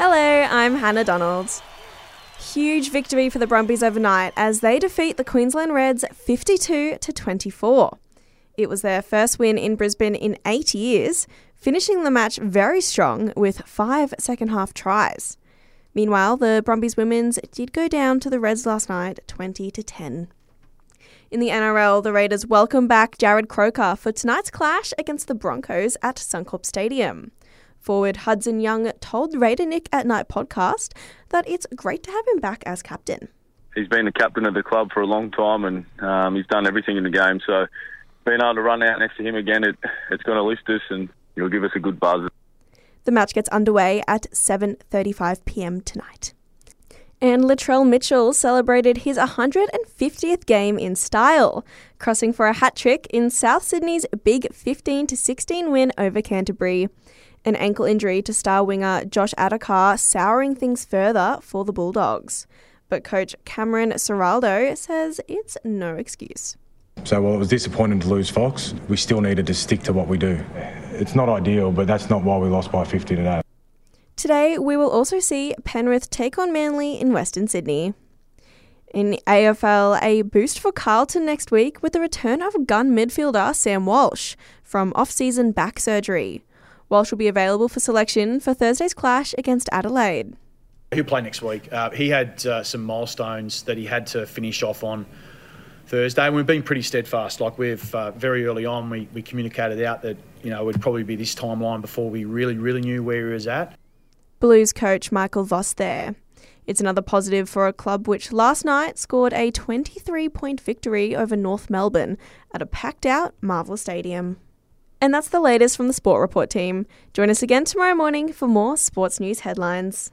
Hello, I'm Hannah Donald. Huge victory for the Brumbies overnight as they defeat the Queensland Reds 52 to 24. It was their first win in Brisbane in eight years, finishing the match very strong with five second half tries. Meanwhile, the Brumbies women's did go down to the Reds last night 20 to 10. In the NRL, the Raiders welcome back Jarrod Croker for tonight's clash against the Broncos at Suncorp Stadium. Forward Hudson Young told Raider Nick at Night podcast that it's great to have him back as captain. He's been the captain of the club for a long time and um, he's done everything in the game. So being able to run out next to him again, it, it's going to lift us and it'll give us a good buzz. The match gets underway at 7:35 p.m. tonight. And Latrell Mitchell celebrated his 150th game in style, crossing for a hat trick in South Sydney's big 15 16 win over Canterbury an ankle injury to star winger Josh Addo-Carr souring things further for the Bulldogs. But coach Cameron Ciraldo says it's no excuse. So while it was disappointing to lose Fox, we still needed to stick to what we do. It's not ideal, but that's not why we lost by 50 today. Today, we will also see Penrith take on Manly in Western Sydney. In AFL, a boost for Carlton next week with the return of gun midfielder Sam Walsh from off season back surgery. Walsh will be available for selection for Thursday's clash against Adelaide. He'll play next week. Uh, he had uh, some milestones that he had to finish off on Thursday, we've been pretty steadfast. Like we've uh, very early on, we, we communicated out that you know it would probably be this timeline before we really, really knew where he was at. Blues coach Michael Voss there. It's another positive for a club which last night scored a 23 point victory over North Melbourne at a packed out Marvel Stadium. And that's the latest from the Sport Report team. Join us again tomorrow morning for more sports news headlines.